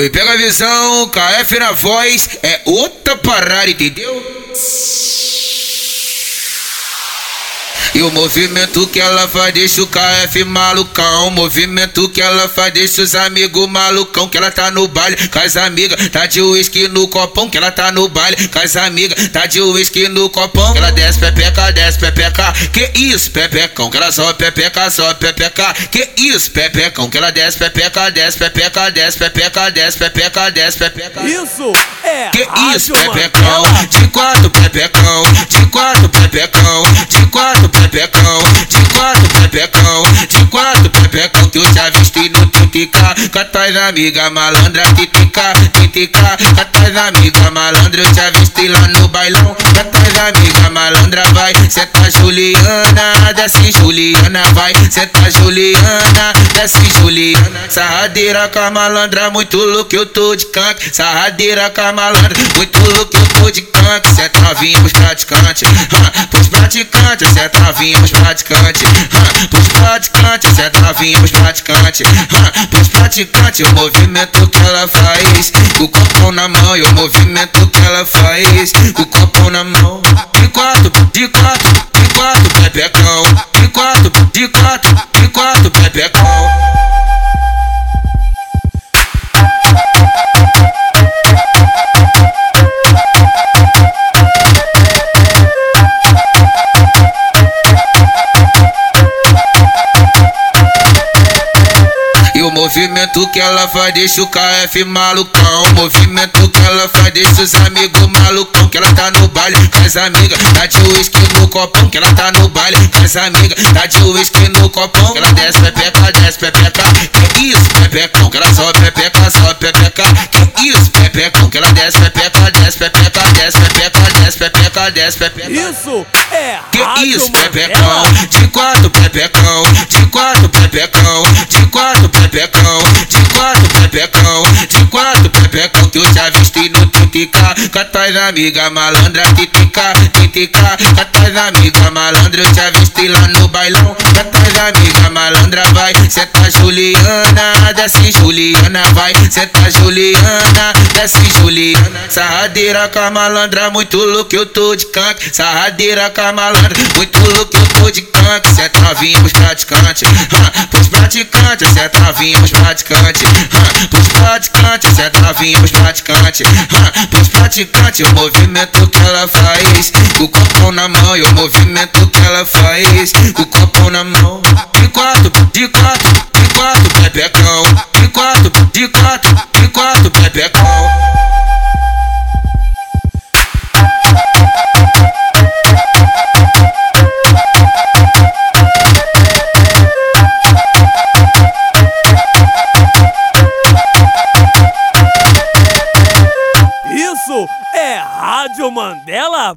Oi, pega a visão, KF na voz, é outra parada, entendeu? E o movimento que ela faz deixa o KF malucão. O movimento que ela faz deixa os amigos malucão. Que ela tá no baile com as amigas, tá de uísque no copão. Que ela tá no baile com as amigas, tá de uísque no copão. Que ela desce pepeca, desce pepeca. Que isso, pepecão. Que ela só pepeca, só pepeca. Que isso, pepecão. Que ela desce pepeca, desce pepeca, desce pepeca, desce pepeca, desce pepeca. Isso é Que isso, pepecão, de quatro pepecão, de quatro pepecão, de pepecão, de quatro pepecão, de quatro pepecão que eu já visti no Titica, com as tuas amigas malandra, Titica, Titica, com as tuas amigas malandra, eu já visti lá no bailão, amigas malandra, vai, senta Juliana, desce Juliana, vai, senta Juliana, desce Juliana, sarradeira com a malandra, muito louco, eu tô de canque, sarradeira com a malandra, muito louco, eu tô de canque, cê tá vindo pros praticantes, hã, pros praticantes, cê tá pros praticantes, hã, pros praticantes, cê tá pros praticantes, pros praticantes, o movimento que ela faz, o copo na mão e o movimento que ela faz, o copo na mão, quatro, de quatro, de quatro, pepecão, de quatro, de quatro, de quatro, pepecão. Movimento que ela faz deixa o KF malucão. Movimento que ela faz deixa os amigos malucão. Que ela tá no baile com as amigas, tá de uísque no copão. Que ela tá no baile com as amigas, tá de uísque no copão. Que ela desce pepeca, desce pepeca. Que isso, pepecão. Que ela só pepeca, só pepeca. Que isso, pepecão. Que ela desce pepeca, desce pepeca, desce pepeca, desce pepeca, desce pepeca. Isso é Que isso, pepecão, de quatro pepecão, de quatro pepecão, de quatro pepecão, de pepecão que eu já visti no Titica, com as tuas amigas malandra, Titica, Titica, com as tuas amigas malandra, eu já visti lá no bailão, com as tuas amigas malandra, vai, senta Juliana, desce Juliana, vai, senta Juliana, desce Juliana, sarradeira com a malandra, muito louco, eu tô de canque, sarradeira com a malandra, muito louco, eu tô de canque, cê tá vindo pros praticantes, pros praticantes, cê tá vindo pros praticantes, pros praticantes, cê tá vindo pros praticantes, pros o movimento que ela faz, o copo na mão e o movimento que ela faz, o copo na mão, de quatro, de quatro, de quatro, de Mandela